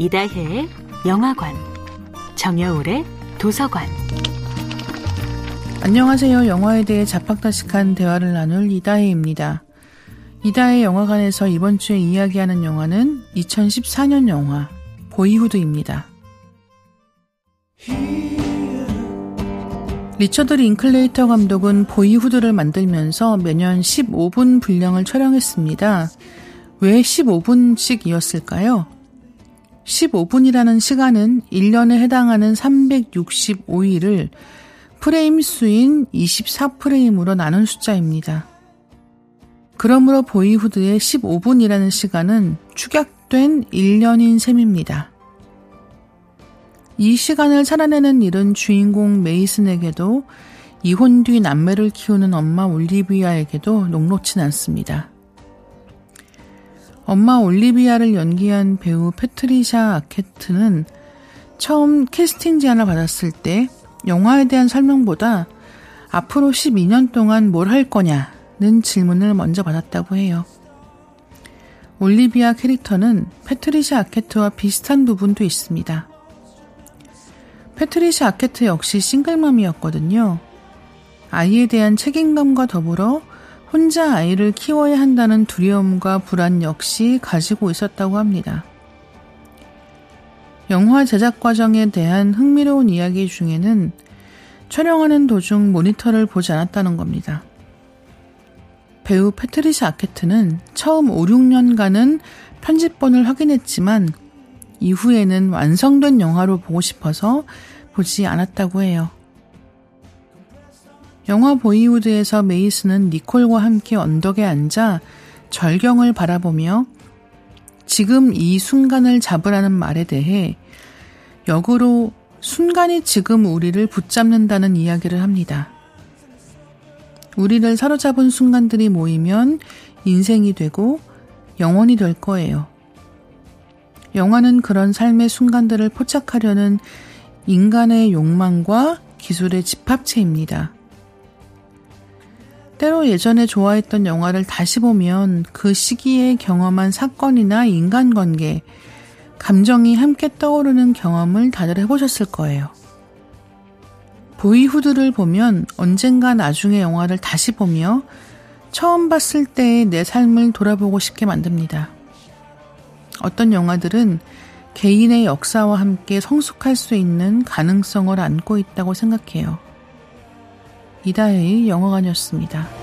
이다혜의 영화관, 정여울의 도서관. 안녕하세요. 영화에 대해 자팍다식한 대화를 나눌 이다혜입니다. 이다혜 영화관에서 이번 주에 이야기하는 영화는 2014년 영화 보이후드입니다. 리처드 링클레이터 감독은 보이후드를 만들면서 매년 15분 분량을 촬영했습니다. 왜 15분씩이었을까요? 15분이라는 시간은 1년에 해당하는 365일을 프레임 수인 24프레임으로 나눈 숫자입니다. 그러므로 보이후드의 15분이라는 시간은 축약된 1년인 셈입니다. 이 시간을 살아내는 일은 주인공 메이슨에게도 이혼 뒤 남매를 키우는 엄마 올리비아에게도 녹록진 않습니다. 엄마 올리비아를 연기한 배우 패트리샤 아케트는 처음 캐스팅 제안을 받았을 때 영화에 대한 설명보다 앞으로 12년 동안 뭘 할 거냐는 질문을 먼저 받았다고 해요. 올리비아 캐릭터는 패트리샤 아케트와 비슷한 부분도 있습니다. 패트리샤 아케트 역시 싱글맘이었거든요. 아이에 대한 책임감과 더불어 혼자 아이를 키워야 한다는 두려움과 불안 역시 가지고 있었다고 합니다. 영화 제작 과정에 대한 흥미로운 이야기 중에는 촬영하는 도중 모니터를 보지 않았다는 겁니다. 배우 패트리샤 아케트는 처음 5, 6년간은 편집본을 확인했지만 이후에는 완성된 영화로 보고 싶어서 보지 않았다고 해요. 영화 보이우드에서 메이스는 니콜과 함께 언덕에 앉아 절경을 바라보며 지금 이 순간을 잡으라는 말에 대해 역으로 순간이 지금 우리를 붙잡는다는 이야기를 합니다. 우리를 사로잡은 순간들이 모이면 인생이 되고 영원이 될 거예요. 영화는 그런 삶의 순간들을 포착하려는 인간의 욕망과 기술의 집합체입니다. 때로 예전에 좋아했던 영화를 다시 보면 그 시기에 경험한 사건이나 인간관계, 감정이 함께 떠오르는 경험을 다들 해보셨을 거예요. 보이후드를 보면 언젠가 나중에 영화를 다시 보며 처음 봤을 때의 내 삶을 돌아보고 싶게 만듭니다. 어떤 영화들은 개인의 역사와 함께 성숙할 수 있는 가능성을 안고 있다고 생각해요. 이다혜의 영화관이었습니다.